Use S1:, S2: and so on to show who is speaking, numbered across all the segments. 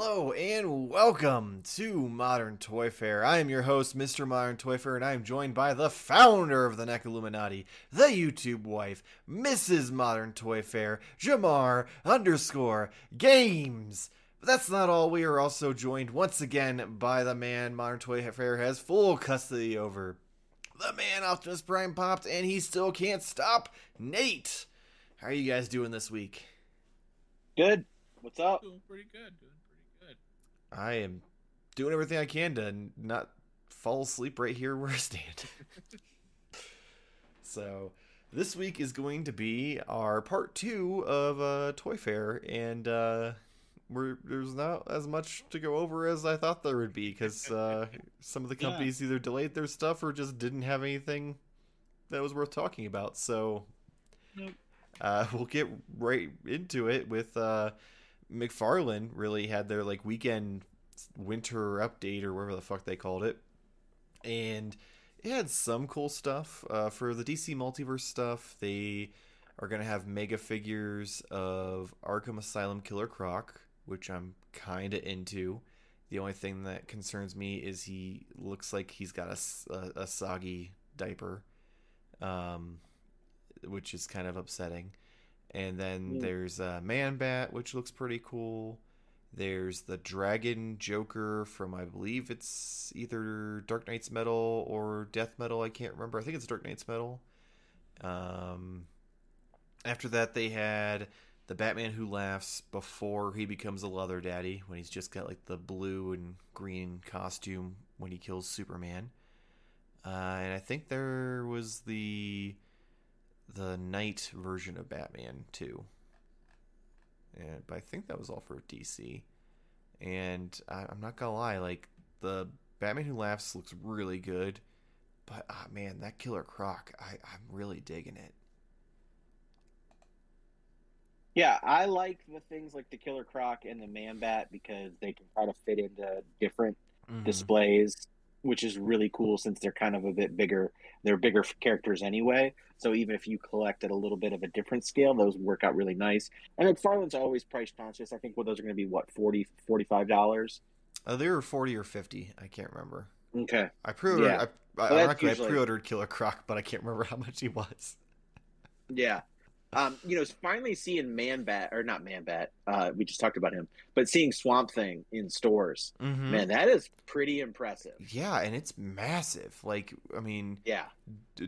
S1: Hello and welcome to Modern Toy Fair. I am your host, Mr. Modern Toy Fair, and I am joined by the founder of the NEC Illuminati, the YouTube wife, Mrs. Modern Toy Fair, Jamar underscore Games. But that's not all. We are also joined once again by the man Modern Toy Fair has full custody over. The man Optimus Prime popped, and he still can't stop. Nate, how are you guys doing this week?
S2: Good. What's up?
S3: Doing pretty good. Doing pretty good.
S1: I am doing everything I can to not fall asleep right here where I stand. so, this week is going to be our part two of uh, Toy Fair, and uh, we're, there's not as much to go over as I thought there would be because uh, some of the
S2: Yeah.
S1: companies either delayed their stuff or just didn't have anything that was worth talking about. So,
S2: Nope.
S1: uh, we'll get right into it with uh, McFarlane. Really had their like weekend winter update or whatever the fuck they called it, and it had some cool stuff uh, for the DC multiverse stuff. They are gonna have mega figures of Arkham Asylum Killer Croc, which I'm kind of into. The only thing that concerns me is he looks like he's got a a soggy diaper, um, which is kind of upsetting. And then there's uh, Man Bat, which looks pretty cool. There's the Dragon Joker from, I believe it's either Dark Nights: Metal or Death Metal. I can't remember. I think it's Dark Nights: Metal. Um, after that, they had the Batman Who Laughs before he becomes a Leather Daddy, when he's just got like the blue and green costume when he kills Superman. Uh, and I think there was the the night version of Batman too. And but I think that was all for DC. And I, I'm not gonna lie, like the Batman Who Laughs looks really good, but ah man, that Killer Croc, I I'm really digging it.
S2: Yeah, I like the things like the Killer Croc and the Man Bat because they can try to fit into different
S1: Mhm.
S2: displays, which is really cool since they're kind of a bit bigger. They're bigger characters anyway. So even if you collect at a little bit of a different scale, those work out really nice. And McFarlane's always price conscious. I think well, those are going to be what 40 $45.
S1: Uh, they were forty or fifty, I can't remember.
S2: Okay.
S1: I pre-ordered.
S2: Yeah.
S1: I, I,
S2: Well,
S1: gonna- I pre-ordered Killer Croc, but I can't remember how much he was.
S2: Yeah. Um, you know, finally seeing Man Bat or not Man Bat, uh, we just talked about him, but seeing Swamp Thing in stores,
S1: Mm-hmm.
S2: man, that is pretty impressive.
S1: Yeah, and it's massive. Like, I mean,
S2: Yeah.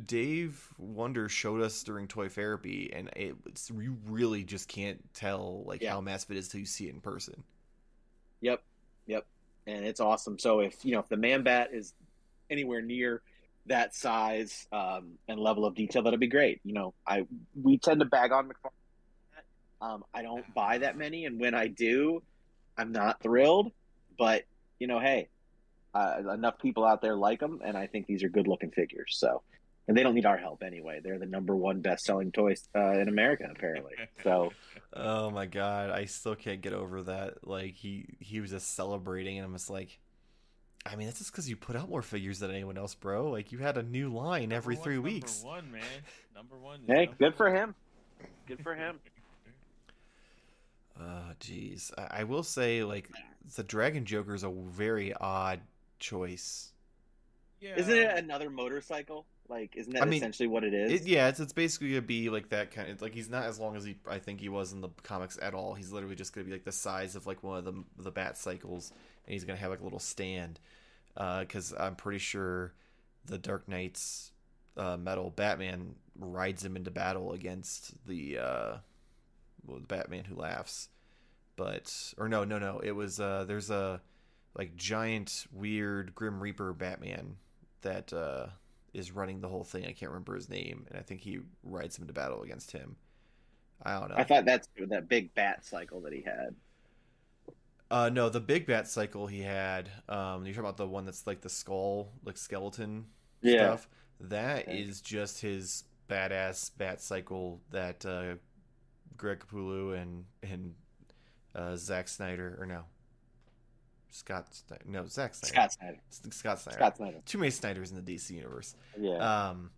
S1: Dave Wonder showed us during Toy Therapy, and it, it's you really just can't tell like
S2: Yeah.
S1: how massive it is till you see it in person.
S2: Yep. Yep. And it's awesome. So if you know if the Man Bat is anywhere near that size um, and level of detail, that'd be great. You know, I we tend to bag on McFarlane. Um, I don't buy that many, and when I do, I'm not thrilled. But you know, hey, uh, enough people out there like them, and I think these are good looking figures. So, and they don't need our help anyway. They're the number one best selling toys uh, in America, apparently. So,
S1: Oh my god, I still can't get over that. Like he he was just celebrating, and I'm just like, I mean, that's just because you put out more figures than anyone else, bro. Like you had a new line every
S3: Number
S1: three
S3: one's
S1: weeks.
S3: Number one, man. Number one.
S2: hey,
S3: number
S2: good for him. Good for him.
S1: Uh, oh, jeez. I, I will say, like, the Dragon Joker is a very odd choice.
S3: Yeah.
S2: Isn't it another motorcycle? Like, isn't that
S1: I mean,
S2: essentially what it is?
S1: It, yeah, it's, it's basically gonna be like that kind of like he's not as long as he I think he was in the comics at all. He's literally just gonna be like the size of like one of the the bat cycles, and he's gonna have like a little stand. Because I'm pretty sure the Dark Knight's uh, metal Batman rides him into battle against the uh, well, the Batman who laughs. But or no no no it was uh, there's a like giant weird Grim Reaper Batman that uh, is running the whole thing. I can't remember his name, and I think he rides him to battle against him. I don't know.
S2: I thought that's that big bat cycle that he had.
S1: uh, no, the big bat cycle he had. Um, you're talking about the one that's like the skull, like skeleton stuff. That is
S2: Okay.
S1: just his badass bat cycle that uh, Greg Capullo and and uh, Zack Snyder or no, Scott Snyder, no Zack Snyder,
S2: Scott Snyder.
S1: Scott Snyder.
S2: Scott Snyder.
S1: Too many Snyders in the DC universe.
S2: Yeah.
S1: um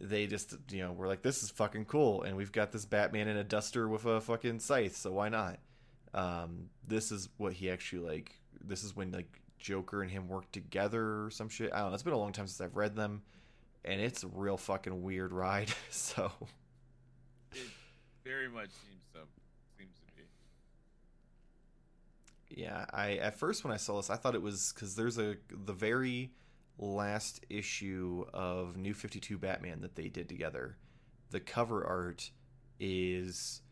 S1: they just you know we're like this is fucking cool and we've got this batman in a duster with a fucking scythe so why not Um, this is what he actually like. This is when like Joker and him work together or some shit. I don't know. It's been a long time since I've read them, and it's a real fucking weird ride. So
S3: It very much seems so. Seems to be.
S1: Yeah, I at first when I saw this, I thought it was because there's a the very last issue of New Fifty Two Batman that they did together. The cover art is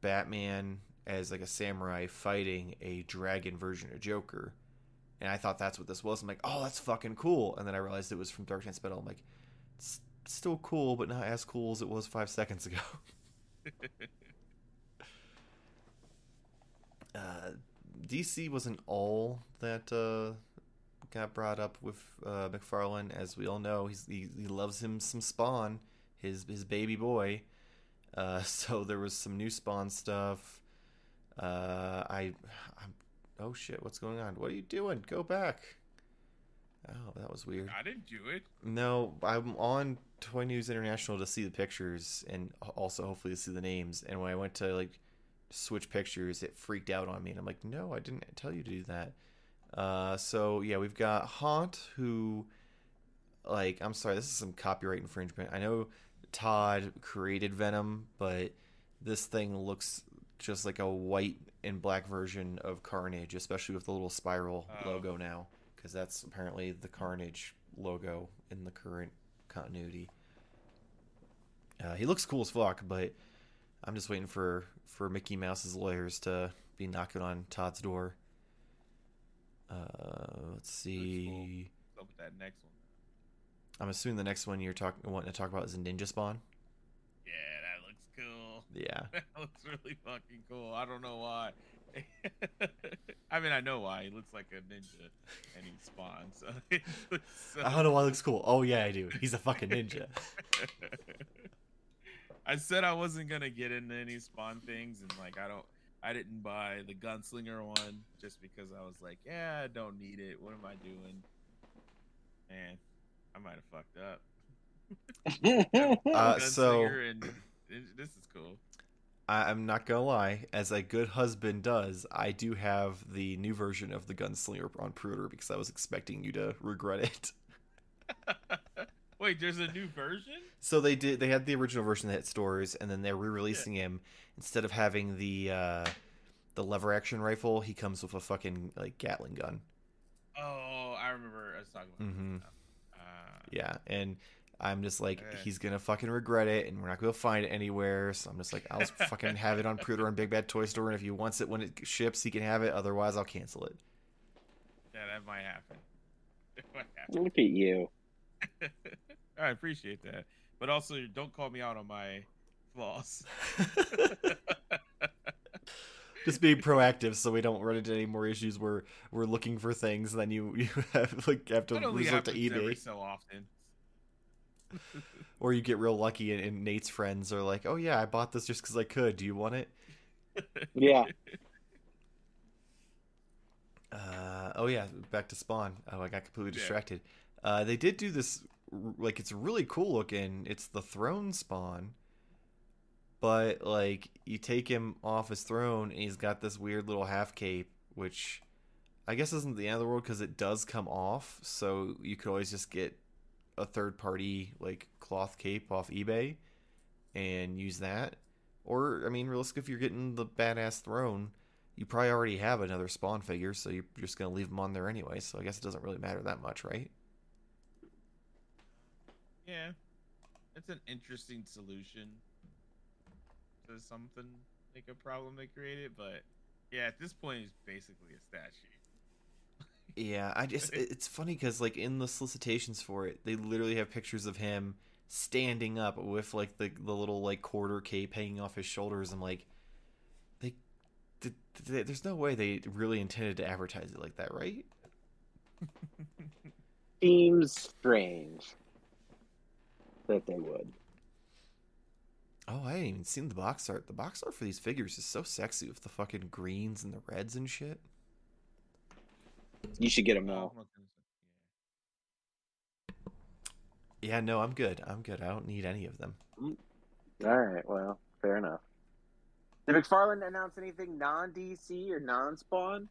S1: Batman as like a samurai fighting a dragon version of Joker. And I thought that's what this was. I'm like, oh, that's fucking cool. And then I realized it was from Dark Nights: Metal. I'm like, it's still cool, but not as cool as it was five seconds ago. uh, DC wasn't all that uh, got brought up with uh, McFarlane, as we all know. He's, he, he loves him some Spawn, his his baby boy. Uh, so there was some new Spawn stuff. Uh, I, I'm, oh shit, what's going on? What are you doing? Go back. Oh, that was weird.
S3: I didn't do it.
S1: No, I'm on Toy News International to see the pictures and also hopefully to see the names. And when I went to like switch pictures, it freaked out on me, and I'm like, no, I didn't tell you to do that. Uh, so yeah, we've got Haunt, who, like, I'm sorry, this is some copyright infringement. I know Todd created Venom, but this thing looks just like a white and black version of Carnage, especially with the little spiral
S3: Oh.
S1: logo now, because that's apparently the Carnage logo in the current continuity. Uh, he looks cool as fuck, but I'm just waiting for for Mickey Mouse's lawyers to be knocking on Todd's door. Uh, let's see.
S3: Up with that next one?
S1: I'm assuming the next one you're talking wanting to talk about is a Ninja Spawn.
S3: Yeah, that looks cool.
S1: Yeah,
S3: That looks really fucking cool. I don't know why. I mean, I know why. He looks like a ninja, and he spawns. So so
S1: I don't know why it looks cool. Oh yeah, I do. He's a fucking ninja.
S3: I said I wasn't gonna get into any spawn things, and like I don't, I didn't buy the gunslinger one just because I was like, yeah, I don't need it. What am I doing? Man, I might have fucked up.
S1: Uh, so-
S3: Gunslinger and this is cool.
S1: I, I'm not gonna lie. As a good husband does, I do have the new version of the Gunslinger on pre-order because I was expecting you to regret it.
S3: Wait, there's a new version?
S1: So they did. They had the original version that hit stores, and then they're re-releasing him instead of having the uh, the lever action rifle. He comes with a fucking like Gatling gun.
S3: Oh, I remember us talking about
S1: Mhm.
S3: this. Uh,
S1: Yeah, and I'm just like, he's gonna fucking regret it, and we're not gonna find it anywhere. So I'm just like, I'll fucking have it on pre-order on Big Bad Toy Store, and if he wants it when it ships, he can have it. Otherwise, I'll cancel it.
S3: yeah, that might happen. It might happen.
S2: Look at you.
S3: I appreciate that, but also don't call me out on my flaws.
S1: just being proactive, so we don't run into any more issues where we're looking for things, and then you you have like have to resort to
S3: happens every so often.
S1: or you get real lucky, and, and Nate's friends are like, "Oh yeah, I bought this just because I could. Do you want it?"
S2: Yeah.
S1: Uh, oh yeah, back to Spawn. Oh, I got completely
S3: Yeah.
S1: distracted. Uh, they did do this, r- like it's really cool looking. It's the throne Spawn, but like you take him off his throne, and he's got this weird little half cape, which I guess isn't the end of the world because it does come off. So you could always just get a third party like cloth cape off eBay and use that. Or I mean, realistically, if you're getting the badass throne, you probably already have another spawn figure, so you're just gonna leave them on there anyway. So I guess it doesn't really matter that much, right?
S3: Yeah, it's an interesting solution to something like a problem they created, but yeah, at this point, it's basically a statue.
S1: Yeah, I just it's funny because like in the solicitations for it, they literally have pictures of him standing up with like the the little like quarter cape hanging off his shoulders. I'm like, they, did, did- there's no way they really intended to advertise it like that, right?
S2: Seems strange that they would.
S1: Oh, I hadn't even seen the box art. The box art for these figures is so sexy with the fucking greens and the reds and shit.
S2: You should get them though.
S3: I'm not gonna say-
S1: Yeah, no, I'm good. I'm good. I don't need any of them.
S2: All right. Well, fair enough. Did McFarlane announce anything non DC or non Spawn?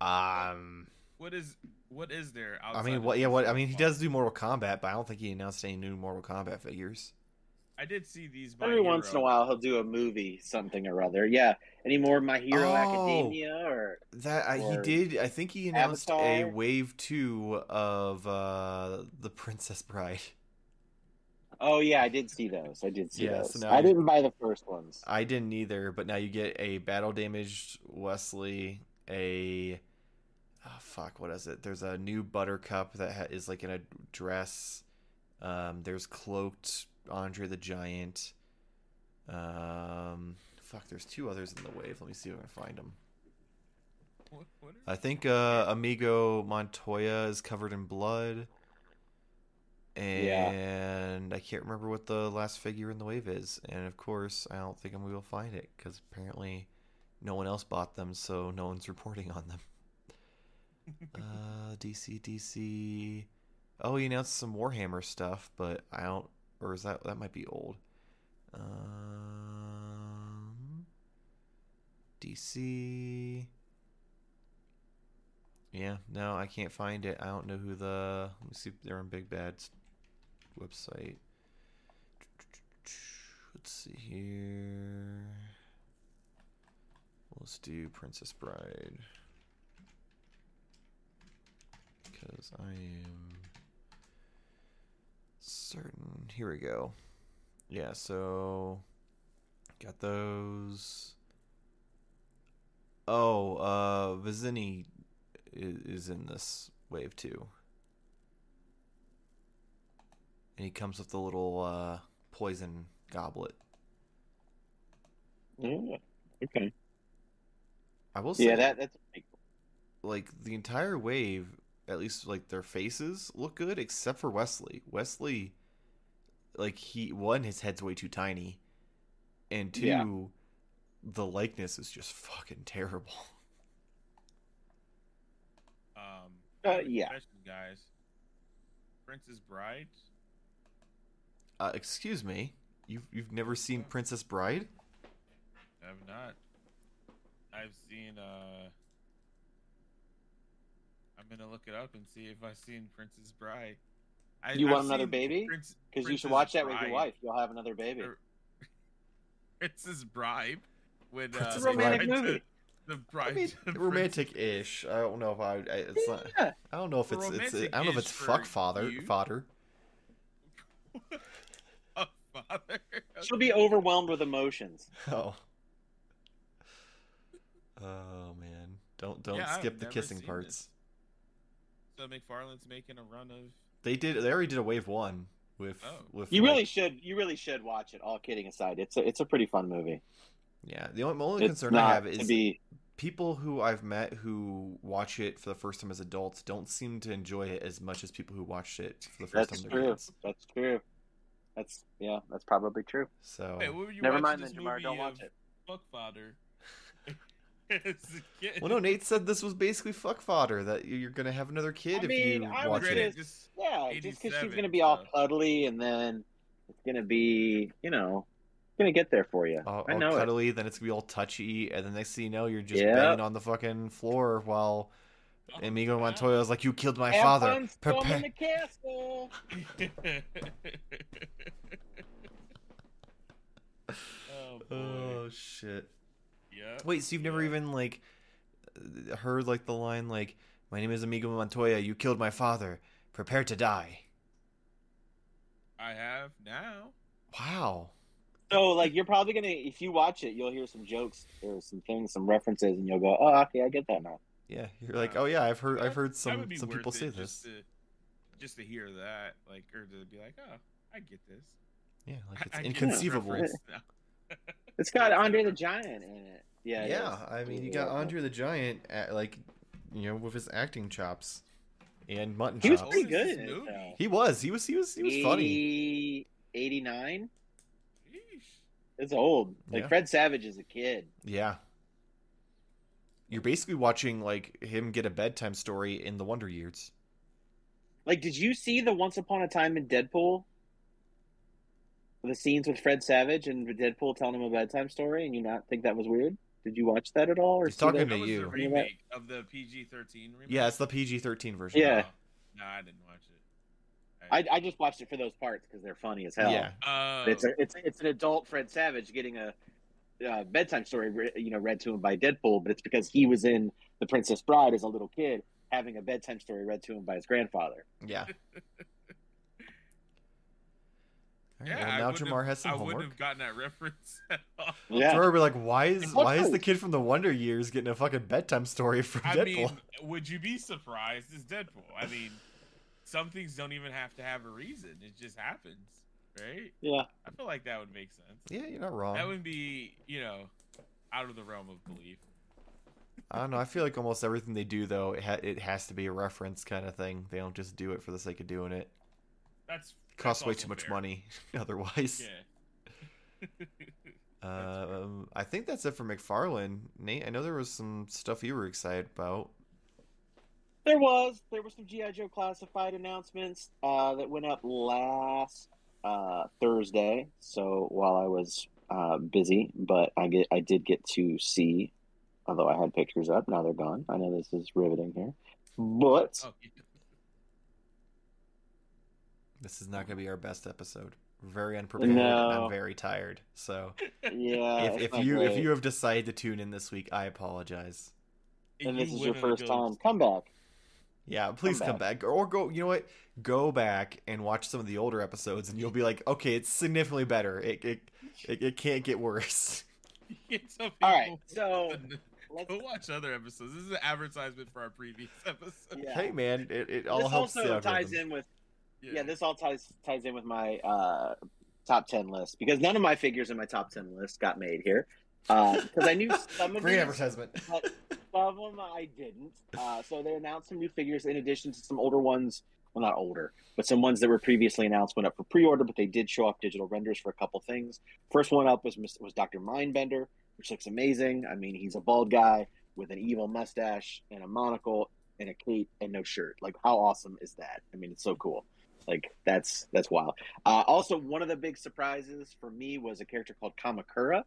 S1: Um,
S3: What is what is there?
S1: I mean, what? Yeah, what? I mean, he does do Mortal Kombat, but I don't think he announced any new Mortal Kombat figures.
S3: I did see these. My
S2: Every once in a while, he'll do a movie, something or other. Yeah. Any more My Hero
S1: Oh.
S2: Academia or
S1: That I, he did. I think he announced a wave two of uh the Princess Bride.
S2: Oh yeah, I did see those. I did see
S1: Yeah,
S2: those.
S1: so now
S2: I
S1: you-
S2: didn't buy the first ones.
S1: I didn't either, but now you get a battle damaged Wesley, a oh, fuck, what is it? There's a new Buttercup that ha- is like in a dress. Um, there's cloaked Andre the Giant. Um, fuck, there's two others in the wave. Let me see if I can find them.
S3: What, what
S1: I think uh, Inigo Montoya is covered in blood.
S2: Yeah.
S1: And I can't remember what the last figure in the wave is. And of course, I don't think we will find it because apparently no one else bought them, so no one's reporting on them. Uh, DC, DC. Oh, he announced some Warhammer stuff, but I don't. Or is that. That might be old. Um, DC. Yeah, no, I can't find it. I don't know who the. Let me see they're on Big Bad's website. Let's see here. Let's do Princess Bride. I am certain. Here we go. Yeah, so. Got those. Oh, uh, Vizzini is, is in this wave too. And he comes with the little uh, poison goblet.
S2: Yeah. Okay.
S1: I will say,
S2: Yeah, that that's pretty cool.
S1: like the entire wave, at least like their faces look good, except for Wesley. Wesley, like he one, his head's way too tiny, and two,
S2: Yeah.
S1: the likeness is just fucking terrible.
S3: Um,
S2: Uh,
S3: I have a
S2: yeah.
S3: question, guys. Princess Bride.
S1: Uh, excuse me, you've you've never seen Princess Bride?
S3: I have not. I've seen. uh I'm gonna look it up and see if I've seen Princess Bride. I,
S2: You
S3: I've
S2: want another baby? Because you should
S3: Princess
S2: watch that with your wife. You'll have another baby.
S3: Or- Princess Bride. With uh,
S1: Princess
S3: the
S2: Romantic
S3: bride to-
S2: movie.
S3: the
S1: I
S3: bride.
S1: mean, romantic-ish. I don't know if I. I it's not. I don't know if it's. it's I don't know if it's fuck father
S3: you.
S1: fodder.
S3: Princess- father.
S2: She'll be overwhelmed with emotions.
S1: Oh. Oh man! Don't don't
S3: Yeah, I've
S1: skip the kissing
S3: seen
S1: parts.
S3: So McFarlane's making a run of.
S1: They did. They already did a wave one with
S3: Oh.
S1: with.
S2: You
S1: like-
S2: really should. You really should watch it. All kidding aside, it's a it's a pretty fun movie.
S1: Yeah. The only, my only concern I have is
S2: be.
S1: people who I've met who watch it for the first time as adults don't seem to enjoy it as much as people who watched it for the first
S2: That's
S1: time That's
S2: true.
S1: kids.
S2: That's true. That's yeah. That's probably true.
S1: So
S3: Hey, what were you
S2: Never mind
S3: this
S2: then, Jamar. Don't watch it.
S3: Fuck father. As a kid?
S1: well, no. Nate said this was basically fuck fodder. That you're gonna have another kid
S2: I
S1: if
S2: mean,
S1: you
S2: I
S1: watch it.
S2: just-
S3: just
S2: Yeah, just because she's gonna be all cuddly and then it's gonna be, you know, gonna get there for you.
S1: all,
S2: I
S1: all
S2: know it.
S1: cuddly, then it's gonna be all touchy, and the next thing you know, you're just
S2: Yeah.
S1: banging on the fucking floor while Inigo Montoya is like, "You killed my
S2: Have
S1: father."
S2: fun storming
S1: Prepare-
S2: the castle.
S3: oh.
S1: Oh shit!
S3: Yeah.
S1: Wait, so you've never
S3: Yeah.
S1: even like uh, heard like the line like, "My name is Inigo Montoya. You killed my father. Prepare to die."
S3: I have now.
S1: Wow.
S2: So, like, you're probably gonna, if you watch it, you'll hear some jokes or some things, some references, and you'll go, "Oh, okay, I get that now."
S1: Yeah, you're like, "Oh yeah, I've heard. I've heard some some people say this."
S3: Just to, just to hear that, like, or to be like, oh, I get this.
S1: Yeah, like it's
S3: I get this
S1: inconceivable.
S2: It's got Andre the Giant in it. Yeah,
S1: Yeah. I mean, you got Andre the Giant, at, like, you know, with his acting chops and mutton
S2: He was pretty good
S3: this
S2: in it.
S3: movie?
S2: though.
S1: He was. He was. He was. He was funny.
S2: 89. It's old. Like
S1: Yeah.
S2: Fred Savage is a kid.
S1: Yeah. You're basically watching like him get a bedtime story in the Wonder Years.
S2: Like, did you see the Once Upon a Time in Deadpool? the scenes with Fred Savage and Deadpool telling him a bedtime story, and you not think that was weird? Did you watch that at all? Or
S1: He's talking
S2: that?
S1: to
S3: That was
S1: you.
S3: the remake of the PG thirteen remake.
S1: Yeah, it's the PG thirteen version.
S2: Yeah.
S3: Oh, no, I didn't watch it.
S2: I, I just watched it for those parts because they're funny as hell.
S1: Yeah.
S3: Oh,
S2: It's a, it's it's an adult Fred Savage getting a uh, bedtime story, re- you know, read to him by Deadpool, but it's because he was in The Princess Bride as a little kid, having a bedtime story read to him by his grandfather.
S1: Yeah. All right,
S3: yeah.
S1: well, now
S3: wouldn't
S1: Jamar
S3: have-
S1: has some
S3: I wouldn't have gotten that reference at all.
S2: Yeah,
S1: Jamar would be like, why is why is the kid from the Wonder Years getting a fucking bedtime story from
S3: I
S1: Deadpool?
S3: mean, would you be surprised? It's Deadpool. I mean, some things don't even have to have a reason. It just happens, right?
S2: yeah.
S3: I feel like that would make sense.
S1: yeah, you're not wrong.
S3: That would be, you know, out of the realm of belief.
S1: I don't know. I feel like almost everything they do though, it, ha- it has to be a reference kind of thing. They don't just do it for the sake of doing it.
S3: That's
S1: Costs way too much
S3: fair.
S1: money otherwise.
S3: Yeah.
S1: Um, I think that's it for McFarlane. Nate, I know there was some stuff you were excited about.
S2: There was there were some GI Joe classified announcements uh, that went up last uh, Thursday. So while I was uh, busy, but I get I did get to see, although I had pictures up. Now they're gone. I know this is riveting here, but
S3: Oh, yeah.
S1: This is not going to be our best episode. Very unprepared and
S2: No.
S1: I'm very tired. So
S2: yeah,
S1: if, if
S2: not
S1: you if you have decided to tune in this week, I apologize.
S2: and
S3: You
S2: this is your first
S3: go-
S2: time, come back.
S1: Yeah, please come, back. or go. You know what? Go back and watch some of the older episodes, and you'll be like, okay, it's significantly better. It it it, it can't get worse.
S2: All right, so let's
S3: Go watch other episodes. This is an advertisement for our previous episode.
S2: Yeah.
S1: Hey man, it, it all
S2: this
S1: helps
S2: also ties in with yeah. this all ties ties in with my uh, top ten list because none of my figures in my top ten list got made here because I knew some of these,
S1: advertisement.
S2: but some of them I didn't. Uh, so they announced some new figures in addition to some older ones. Well, not older, but some ones that were previously announced went up for pre-order, but they did show off digital renders for a couple things. First one up was was Doctor Mindbender, which looks amazing. I mean, he's a bald guy with an evil mustache and a monocle and a cape and no shirt. Like, how awesome is that? I mean, it's so cool. Like, that's that's wild. Uh, also, one of the big surprises for me was a character called Kamakura.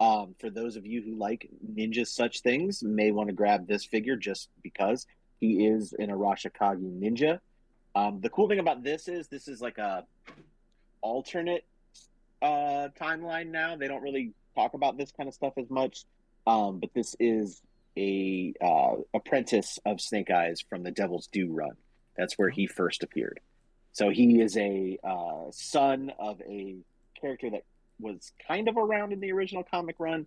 S2: Um, for those of you who like ninja such things, may want to grab this figure just because he is an Arashikage ninja. Um, the cool thing about this is this is like a alternate uh, timeline now. They don't really talk about this kind of stuff as much, um, but this is a uh, apprentice of Snake Eyes from the Devil's Due run. That's where he first appeared. So he is a uh, son of a character that was kind of around in the original comic run,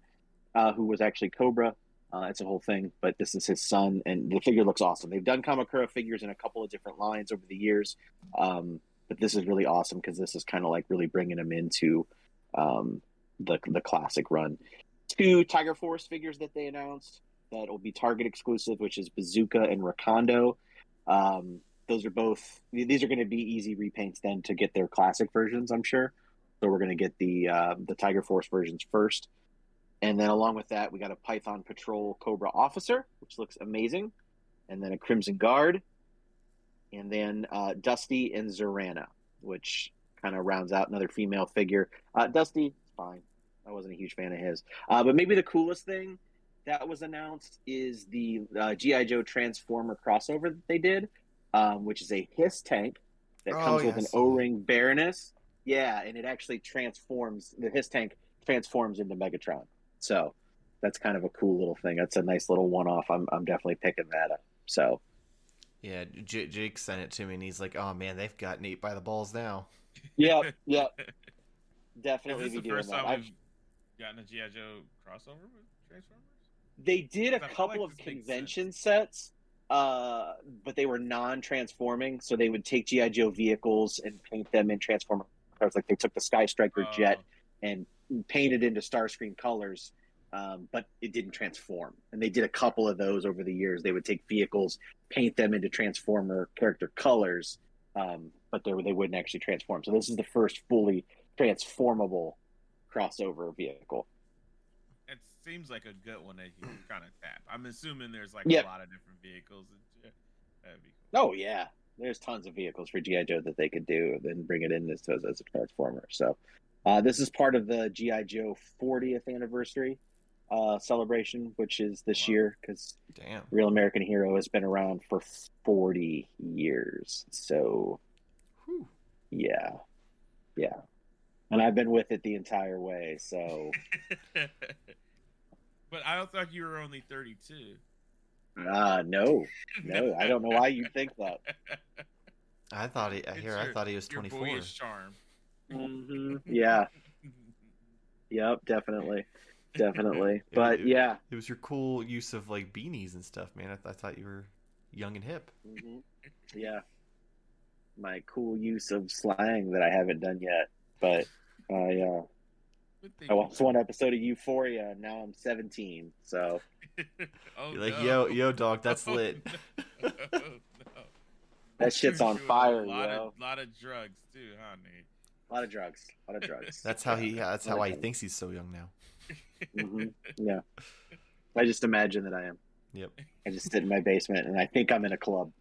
S2: uh, who was actually Cobra. Uh, it's a whole thing, but this is his son, and the figure looks awesome. They've done Kamakura figures in a couple of different lines over the years, um, but this is really awesome because this is kind of like really bringing him into um, the the classic run. Two Tiger Force figures that they announced that will be Target exclusive, which is Bazooka and Recondo. Um, those are both; these are going to be easy repaints then to get their classic versions, I'm sure. So we're going to get the uh, the Tiger Force versions first, and then along with that, we got a Python Patrol Cobra Officer, which looks amazing, and then a Crimson Guard, and then uh, Dusty and Zarana, which kind of rounds out another female figure. Uh, Dusty, fine. I wasn't a huge fan of his, uh, but maybe the coolest thing that was announced is the uh, GI Joe Transformer crossover that they did, um, which is a Hiss tank that
S1: Oh,
S2: comes with an. O-ring Baroness. Yeah, and it actually transforms. The Hiss tank transforms into Megatron. So that's kind of a cool little thing. That's a nice little one-off. I'm I'm definitely picking that up. So
S1: Yeah, J- Jake sent it to me, and he's like, "Oh man, they've got Nate by the balls now."
S2: yeah, yeah,
S3: Is
S2: definitely
S3: this
S2: be
S3: the
S2: doing
S3: first
S2: that.
S3: time
S2: I've-
S3: we've gotten a GI Joe crossover with Transformers?
S2: They did a
S3: feel like
S2: couple of
S3: this makes
S2: convention sets, uh, but they were non-transforming. So they would take GI Joe vehicles and paint them in Transformer cars. Like they took the Sky Striker
S3: Oh.
S2: jet and painted into Starscream colors, um, but it didn't transform. And they did a couple of those over the years. They would take vehicles, paint them into Transformer character colors, um, but they they wouldn't actually transform. So this is the first fully transformable crossover vehicle.
S3: It seems like a good one that you kind of tap. I'm assuming there's like
S2: Yep.
S3: a lot of different vehicles. And shit. That'd be cool.
S2: Oh yeah, there's tons of vehicles for GI Joe that they could do, then bring it in as as, as a transformer. So Uh, this is part of the GI Joe 40th anniversary uh, celebration, which is this
S3: Wow.
S2: year because
S1: Damn.
S2: Real American Hero has been around for 40 years. So
S1: Whew.
S2: yeah, yeah, and I've been with it the entire way. So
S3: but I thought you were only 32.
S2: uh, no, no, I don't know why you think that.
S1: I thought he
S3: It's
S1: here. I thought he was
S3: Your
S1: 24.
S3: boyish charm.
S2: hmm Yeah, yep, definitely, definitely. But
S1: it-
S2: yeah,
S1: It was your cool use of like beanies and stuff, man. I, th- I thought you were young and hip.
S2: hmm Yeah. My cool use of slang that I haven't done yet. But I uh,
S3: Good thing
S2: I watched one episode of Euphoria and now I'm 17. So
S3: oh,
S1: You're like,
S3: no.
S1: yo, yo, dog, that's
S3: Oh,
S1: lit.
S3: no. no.
S2: that shit's on fire,
S3: A lot,
S2: yo.
S3: of, lot of drugs too, huh, Nate?
S2: A lot of drugs. A lot of drugs.
S1: That's how he. Yeah, that's how
S2: Like
S1: he thinks he's so young now.
S2: hmm Yeah. I just imagine that I am.
S1: Yep.
S2: I just sit in my basement and I think I'm in a club.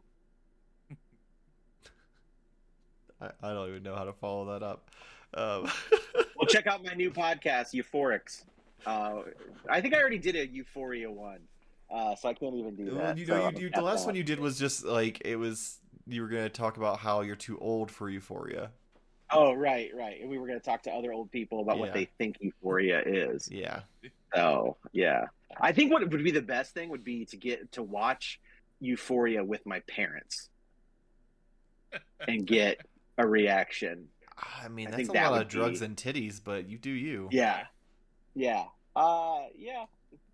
S1: I, I don't even know how to follow that up. Um,
S2: Well, check out my new podcast, Euphorics. Uh, I think I already did a Euphoria one, uh, so I can't even do
S1: well,
S2: that.
S1: you know,
S2: I'm
S1: you, you, the last
S2: have
S1: one you did was just like it was. You were gonna talk about how you're too old for Euphoria.
S2: Oh, right, right. And we were going to talk to other old people about what they think Euphoria is.
S1: Yeah.
S2: So, yeah. I think what would be the best thing would be to get to watch Euphoria with my parents and get a reaction.
S1: I mean,
S2: I
S1: that's
S2: think
S1: a
S2: that
S1: lot of drugs
S2: be-
S1: and titties, but you do you.
S2: Yeah. Yeah. Uh, yeah.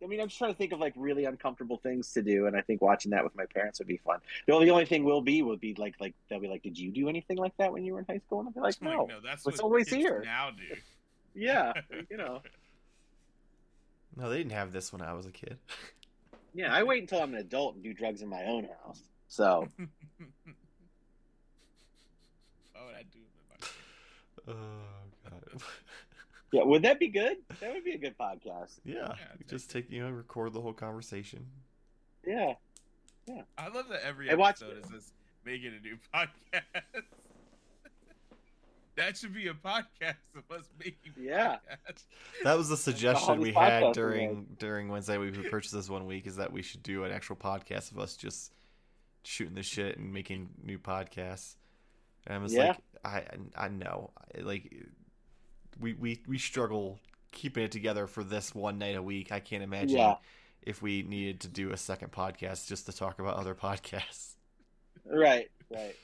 S2: I mean, I'm just trying to think of like really uncomfortable things to do, and I think watching that with my parents would be fun. The only, the only thing will be would be like like they'll be like, "Did you do anything like that when you were in high school?" And I'll be like,
S3: Like,
S2: "No."
S3: no, that's
S2: It's
S3: what
S2: always
S3: kids
S2: here.
S3: now do.
S2: Yeah, you know.
S1: No, they didn't have this when I was a kid.
S2: Yeah, I wait until I'm an adult and do drugs in my own house. So
S3: oh, I do.
S1: Oh god.
S2: yeah, would that be good? That would be a good podcast.
S1: yeah.
S3: Yeah,
S1: just take you know record the whole conversation.
S2: Yeah, yeah.
S3: I love that every
S2: I watched
S3: episode is this making a new podcast. that should be a podcast of us making
S2: Yeah.
S3: podcasts.
S1: That was the suggestion we had
S2: is
S1: during during Wednesday. We purchased this one week is that we should do an actual podcast of us just shooting the shit and making new podcasts. And I was
S2: Yeah.
S1: like, I I know, like we we we struggle keeping it together for this one night a week. I can't imagine
S2: Yeah.
S1: if we needed to do a second podcast just to talk about other podcasts.
S2: right, right.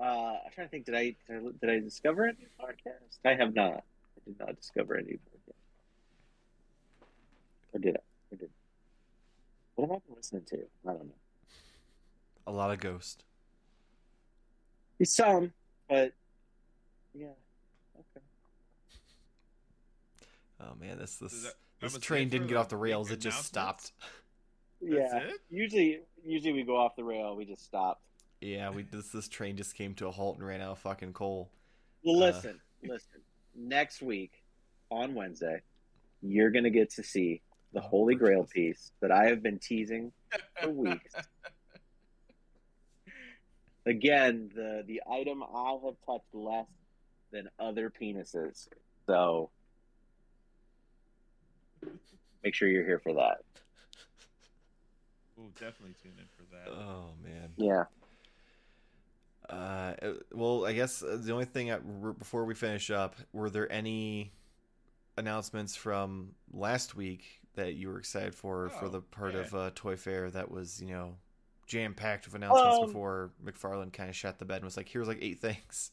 S2: Uh, I'm trying to think. Did I did I discover a new podcast? I have not. I did not discover a new podcast. Or did I? I did. What have I been listening to? I don't know.
S1: A lot of Ghost.
S2: Some, but yeah. Okay.
S1: Oh man, this this
S3: that-
S1: this
S3: that
S1: train didn't get off the rails. It just
S3: announcements?
S1: stopped.
S3: That's
S2: yeah.
S3: it?
S2: Usually, usually we go off the rail. We just stop.
S1: Yeah, we this this train just came to a halt and ran out of fucking coal.
S2: Well,
S1: Uh,
S2: listen, listen. Next week on Wednesday, you're gonna get to see the
S1: Oh,
S2: Holy Grail piece that I have been teasing for weeks. Again, the the item I have touched less than other penises. So make sure you're here for that.
S3: We'll definitely tune in for that.
S1: Oh man.
S2: Yeah.
S1: Uh, uh, well, I guess uh, the only thing I, r- before we finish up, were there any announcements from last week that you were excited for for
S3: Oh,
S1: the part
S3: yeah.
S1: of uh, Toy Fair that was you know jam packed with announcements
S2: Um,
S1: before McFarlane kind of shut the bed and was like, "Here's like eight things."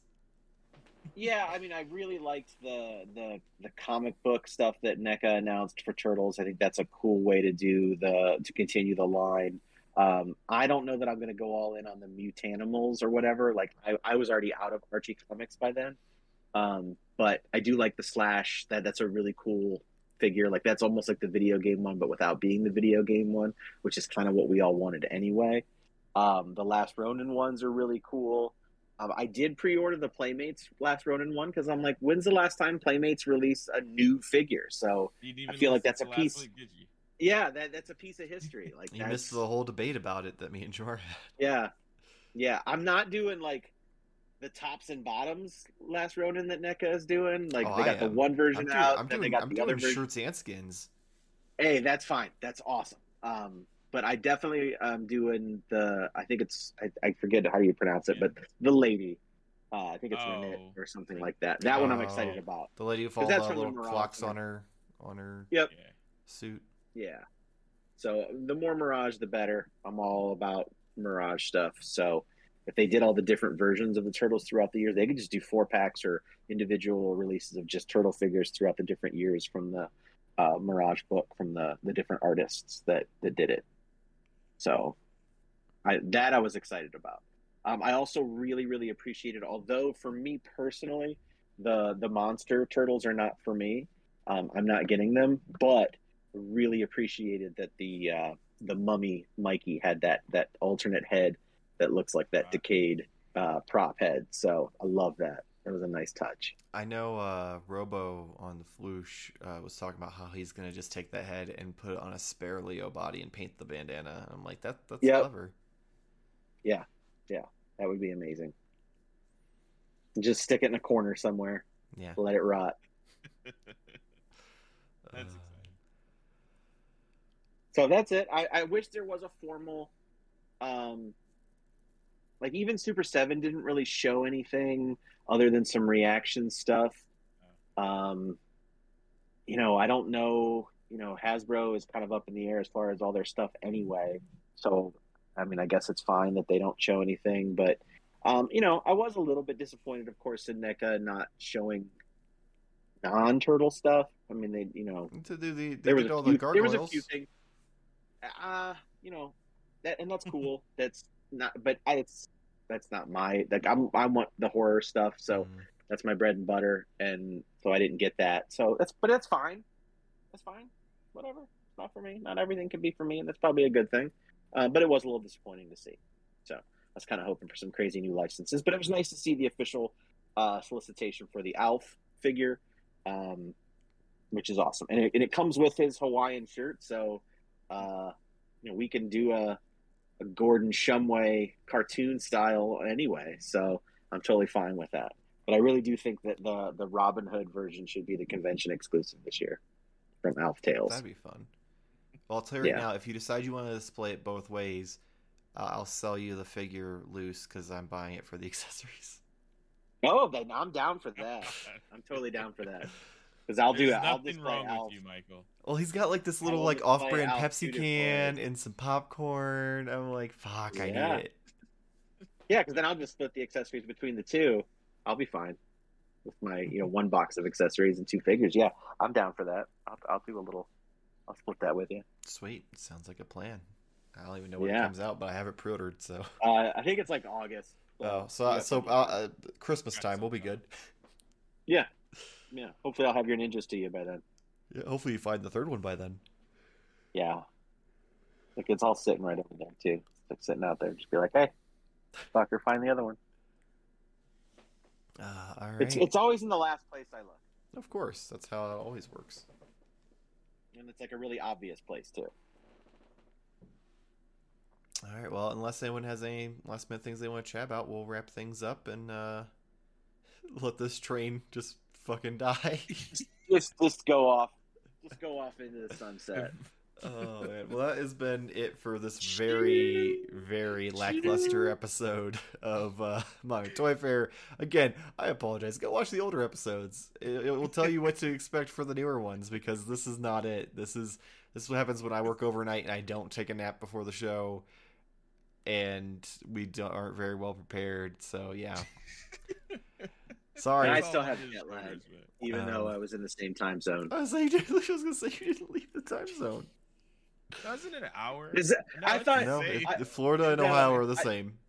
S2: Yeah, I mean, I really liked the the the comic book stuff that NECA announced for Turtles. I think that's a cool way to do the to continue the line. Um, I don't know that I'm going to go all in on the Mutanimals or whatever. Like, I, I was already out of Archie comics by then, um, but I do like the Slash. That that's a really cool figure. Like, that's almost like the video game one, but without being the video game one, which is kind of what we all wanted anyway. Um, the Last Ronin ones are really cool. Um, I did pre-order the Playmates Last Ronin one because I'm like, when's the last time Playmates released a new figure? So I feel like that's a piece-
S3: week,
S2: yeah, that that's a piece of history. Like
S1: You
S2: that's,
S1: missed the whole debate about it that me and Jor had.
S2: yeah, yeah. I'm not doing like the tops and bottoms last Ronin that NECA is doing. Like
S1: Oh,
S2: they got the one version
S1: I'm doing,
S2: out,
S1: I'm
S2: then
S1: doing,
S2: they got
S1: I'm
S2: the
S1: doing
S2: other version.
S1: shirts and skins.
S2: Hey, that's fine. That's awesome. Um, but I definitely am doing the. I think it's. I, I forget how you pronounce it,
S3: Yeah.
S2: but the lady. Uh, I think it's Renet
S3: Oh.
S2: or something like that. That one I'm
S1: Oh.
S2: excited about.
S1: The lady with all
S2: that's
S1: the
S2: from
S1: little clocks on her on her
S2: Yep.
S1: Suit.
S2: Yeah. So the more Mirage, the better. I'm all about Mirage stuff. So if they did all the different versions of the turtles throughout the years, they could just do four packs or individual releases of just turtle figures throughout the different years from the uh, Mirage book from the the different artists that that did it. So I that I was excited about. Um, I also really really appreciated, although for me personally, the the monster turtles are not for me. Um, I'm not getting them, but really appreciated that the uh, the mummy Mikey had that that alternate head that looks like that
S3: Wow.
S2: decayed uh, prop head. So I love that. It was a nice touch.
S1: I know uh, Robo on the Floosh uh, was talking about how he's gonna just take that head and put it on a spare Leo body and paint the bandana. I'm like, that that's
S2: Yep.
S1: clever.
S2: Yeah, yeah, that would be amazing. Just stick it in a corner somewhere.
S1: Yeah.
S2: Let it rot.
S3: That's
S1: Uh.
S2: So that's it. I, I wish there was a formal, um, like even Super Seven didn't really show anything other than some reaction stuff. Um, you know, I don't know. You know, Hasbro is kind of up in the air as far as all their stuff anyway. So, I mean, I guess it's fine that they don't show anything. But, um, you know, I was a little bit disappointed, of course, in NECA not showing non-turtle stuff. I mean, they, you know,
S1: to do the they
S2: there was
S1: all
S2: few,
S1: the
S2: there was a few things. Uh, you know, that and that's cool. that's not, but I, it's that's not my like. I'm I want the horror stuff, so
S1: Mm.
S2: that's my bread and butter, and so I didn't get that. So that's but that's fine. That's fine. Whatever. It's not for me. Not everything can be for me, and that's probably a good thing. Uh, but it was a little disappointing to see. So I was kind of hoping for some crazy new licenses, but it was nice to see the official uh, solicitation for the Alf figure. Um, which is awesome. And it, and it comes with his Hawaiian shirt, so uh, you know we can do a, a Gordon Shumway cartoon style anyway. So I'm totally fine with that. But I really do think that the the Robin Hood version should be the convention exclusive this year from Alf Tales.
S1: That'd be fun. Well, I'll tell you right
S2: Yeah.
S1: now, if you decide you want to display it both ways, uh, I'll sell you the figure loose because I'm buying it for the accessories.
S2: Oh, then I'm down for that. I'm totally down for that because I'll do
S3: There's
S2: it. I'll
S3: nothing
S2: display
S3: wrong
S2: Alf.
S3: with you, Michael.
S1: Well, he's got like this little like off-brand Pepsi can and some popcorn. I'm like, fuck, I
S2: Yeah.
S1: need it.
S2: Yeah, because then I'll just split the accessories between the two. I'll be fine with my you know one box of accessories and two figures. Yeah, I'm down for that. I'll, I'll do a little. I'll split that with you.
S1: Sweet, sounds like a plan. I don't even know when
S2: Yeah.
S1: it comes out, but I have it pre-ordered. So,
S2: Uh, I think it's like August.
S1: oh, so
S2: you
S1: uh, so uh, uh, Christmas time, we'll be good.
S2: yeah, yeah. Hopefully, I'll have your ninjas to you by then.
S1: Yeah, hopefully, you find the third one by then.
S2: Yeah, like it's all sitting right over there too. It's like sitting out there. Just be like, hey, fucker, find the other one.
S1: Uh, all right.
S2: It's it's always in the last place I look,
S1: Of course, that's how it always works.
S2: and it's like a really obvious place too.
S1: All right. Well, unless anyone has any last minute things they want to chat about, we'll wrap things up and uh, let this train just fucking die.
S2: Just just go off, just go off into the sunset.
S1: oh man. Well, that has been it for this very, very lackluster episode of uh, Modern Toy Fair. Again, I apologize. Go watch the older episodes. It, it will tell you what to expect for the newer ones because this is not it. This is this is what happens when I work overnight and I don't take a nap before the show, and we don't, aren't very well prepared. So yeah. Sorry.
S2: And I still have jet lag. Even
S1: Um,
S2: though I was in the same time zone.
S1: I was, like, I was gonna say you didn't leave the time zone.
S3: Wasn't it an hour?
S2: Is that-
S3: No,
S2: I thought-
S1: No, it,
S2: I-
S1: Florida and
S2: no,
S1: Ohio are the
S2: I-
S1: same.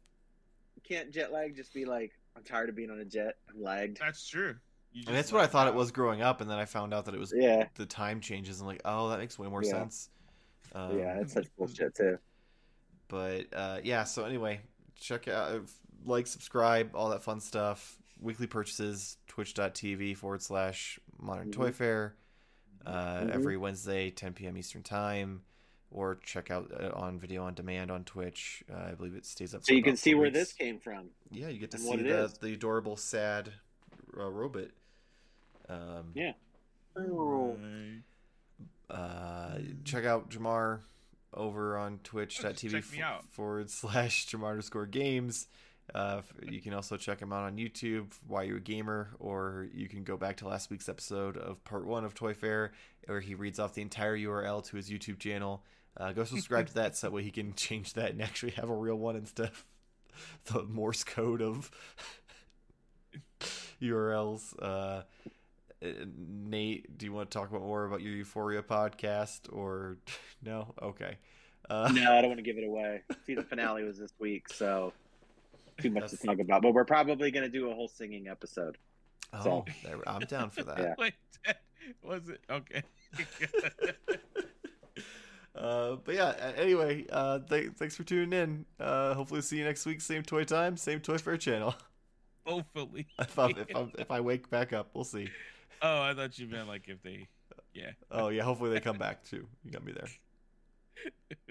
S2: Can't jet lag just be like, I'm tired of being on a jet. I'm lagged.
S3: That's true.
S1: And that's what I
S3: lagged
S1: thought it was growing up, and then I found out that it was
S2: Yeah,
S1: the time changes. and like, oh, that makes way more
S2: Yeah.
S1: sense. Um,
S2: yeah, it's such bullshit too.
S1: But uh, yeah, so anyway, check out, like, subscribe, all that fun stuff. Weekly purchases, twitch.tv forward slash modern toy
S2: Mhm.
S1: fair. Uh,
S2: Mhm.
S1: Every Wednesday, 10 p.m. Eastern Time. or check out uh, on video on demand on Twitch. Uh, I believe it stays up.
S2: So
S1: for
S2: you can see where
S1: weeks.
S2: this came from.
S1: Yeah, you get to see the
S2: is.
S1: the adorable sad uh, robot. Um,
S2: Yeah.
S3: Right.
S1: uh, check out Jamar over on twitch.tv
S3: check me out.
S1: forward slash Jamar underscore games. Uh, you can also check him out on YouTube, Why You a Gamer, or you can go back to last week's episode of part one of Toy Fair, where he reads off the entire URL to his YouTube channel. Uh, go subscribe to that so that way he can change that and actually have a real one instead of the Morse code of URLs. Uh, uh, Nate, do you want to talk about more about your Euphoria podcast or no? Okay. Uh,
S2: No, I don't want to give it away. See, the finale was this week, so too much to talk about. But we're probably going to do a whole singing episode.
S1: Oh, there, I'm down for that.
S2: Yeah.
S3: Wait, was it okay?
S1: Uh, but yeah. Anyway, uh, th- thanks for tuning in. Uh, hopefully, see you next week. Same toy time, same Toy Fair channel.
S3: Hopefully.
S1: if I if I if I wake back up, we'll see.
S3: Oh, I thought you meant like if they. Yeah.
S1: Oh yeah, hopefully they come back too. You got me there.